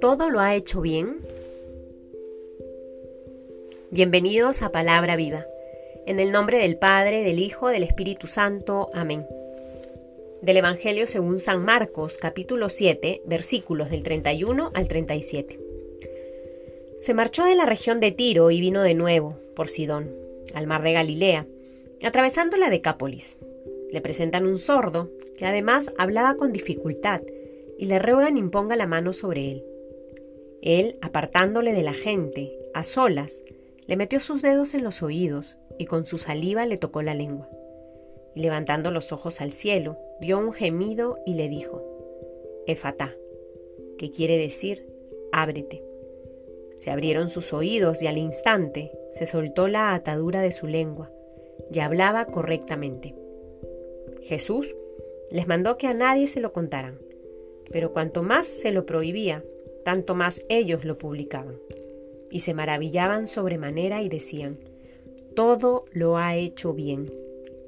¿Todo lo ha hecho bien? Bienvenidos a Palabra Viva. En el nombre del Padre, del Hijo, del Espíritu Santo. Amén. Del Evangelio según San Marcos, capítulo 7, versículos del 31 al 37. Se marchó de la región de Tiro y vino de nuevo, por Sidón, al mar de Galilea, atravesando la Decápolis. Le presentan un sordo, que además hablaba con dificultad, y le ruegan imponga la mano sobre él. Él, apartándole de la gente, a solas, le metió sus dedos en los oídos y con su saliva le tocó la lengua. Y levantando los ojos al cielo, dio un gemido y le dijo, Efatá, que quiere decir, ábrete. Se abrieron sus oídos y al instante se soltó la atadura de su lengua y hablaba correctamente. Jesús les mandó que a nadie se lo contaran, pero cuanto más se lo prohibía, tanto más ellos lo publicaban. Y se maravillaban sobremanera y decían, todo lo ha hecho bien,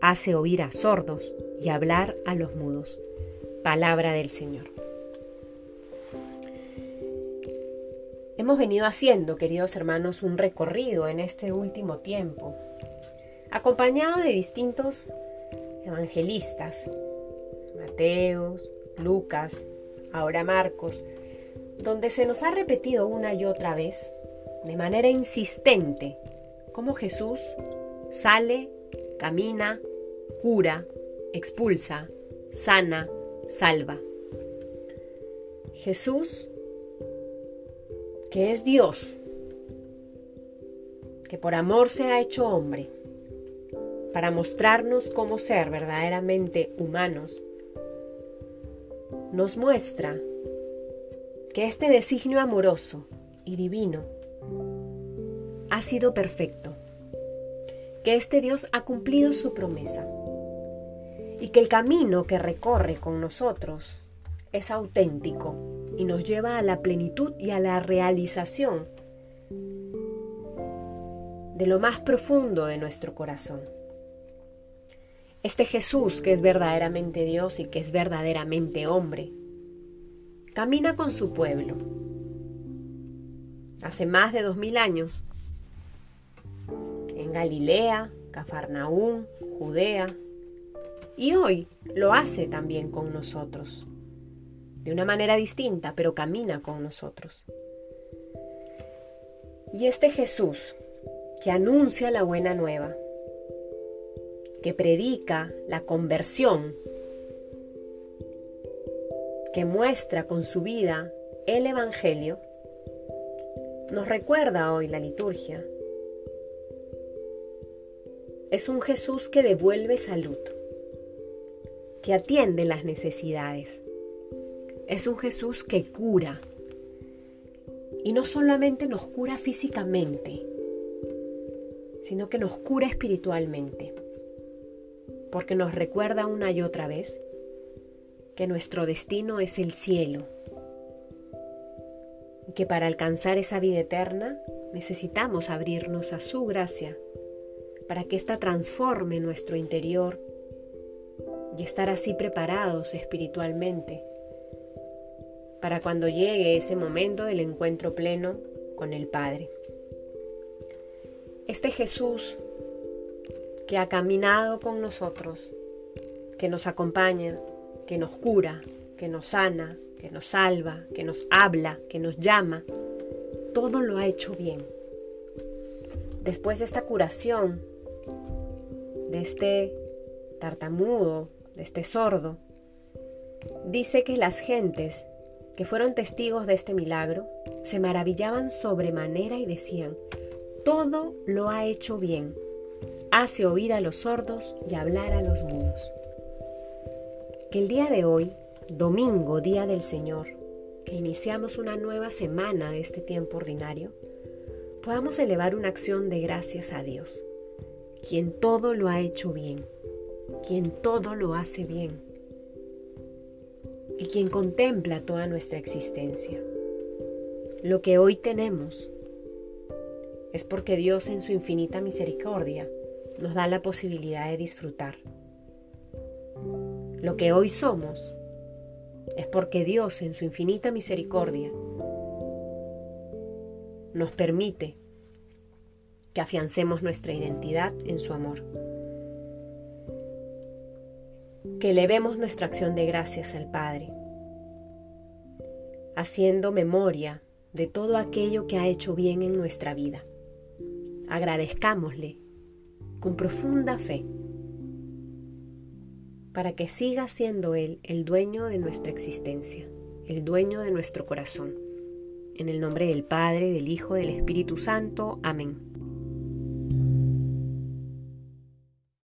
hace oír a sordos y hablar a los mudos. Palabra del Señor. Hemos venido haciendo, queridos hermanos, un recorrido en este último tiempo, acompañado de distintos evangelistas, Mateo, Lucas, ahora Marcos, donde se nos ha repetido una y otra vez, de manera insistente, cómo Jesús sale, camina, cura, expulsa, sana, salva. Jesús, que es Dios, que por amor se ha hecho hombre, para mostrarnos cómo ser verdaderamente humanos, nos muestra que este designio amoroso y divino ha sido perfecto, que este Dios ha cumplido su promesa y que el camino que recorre con nosotros es auténtico y nos lleva a la plenitud y a la realización de lo más profundo de nuestro corazón. Este Jesús que es verdaderamente Dios y que es verdaderamente hombre, camina con su pueblo. Hace más de dos mil años, en Galilea, Cafarnaún, Judea, y hoy lo hace también con nosotros, de una manera distinta, pero camina con nosotros. Y este Jesús que anuncia la buena nueva, que predica la conversión que muestra con su vida el Evangelio, nos recuerda hoy la liturgia. Es un Jesús que devuelve salud, que atiende las necesidades. Es un Jesús que cura. Y no solamente nos cura físicamente, sino que nos cura espiritualmente, porque nos recuerda una y otra vez que nuestro destino es el cielo y que para alcanzar esa vida eterna necesitamos abrirnos a su gracia para que ésta transforme nuestro interior y estar así preparados espiritualmente para cuando llegue ese momento del encuentro pleno con el Padre. Este Jesús que ha caminado con nosotros, que nos acompaña, que nos cura, que nos sana, que nos salva, que nos habla, que nos llama, todo lo ha hecho bien. Después de esta curación, de este tartamudo, de este sordo, dice que las gentes que fueron testigos de este milagro se maravillaban sobremanera y decían, todo lo ha hecho bien, hace oír a los sordos y hablar a los mudos. Que el día de hoy, domingo, día del Señor, que iniciamos una nueva semana de este tiempo ordinario, podamos elevar una acción de gracias a Dios, quien todo lo ha hecho bien, quien todo lo hace bien y quien contempla toda nuestra existencia. Lo que hoy tenemos es porque Dios en su infinita misericordia nos da la posibilidad de disfrutar Lo que hoy somos es porque Dios en su infinita misericordia nos permite que afiancemos nuestra identidad en su amor. Que elevemos nuestra acción de gracias al Padre, haciendo memoria de todo aquello que ha hecho bien en nuestra vida. Agradezcámosle con profunda fe para que siga siendo Él el dueño de nuestra existencia, el dueño de nuestro corazón. En el nombre del Padre, del Hijo, del Espíritu Santo. Amén.